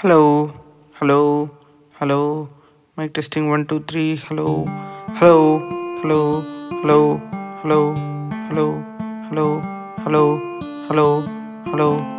Hello, hello, hello. Mic testing one, two, three. Hello, hello, hello, hello, hello, hello, hello, hello, hello, hello.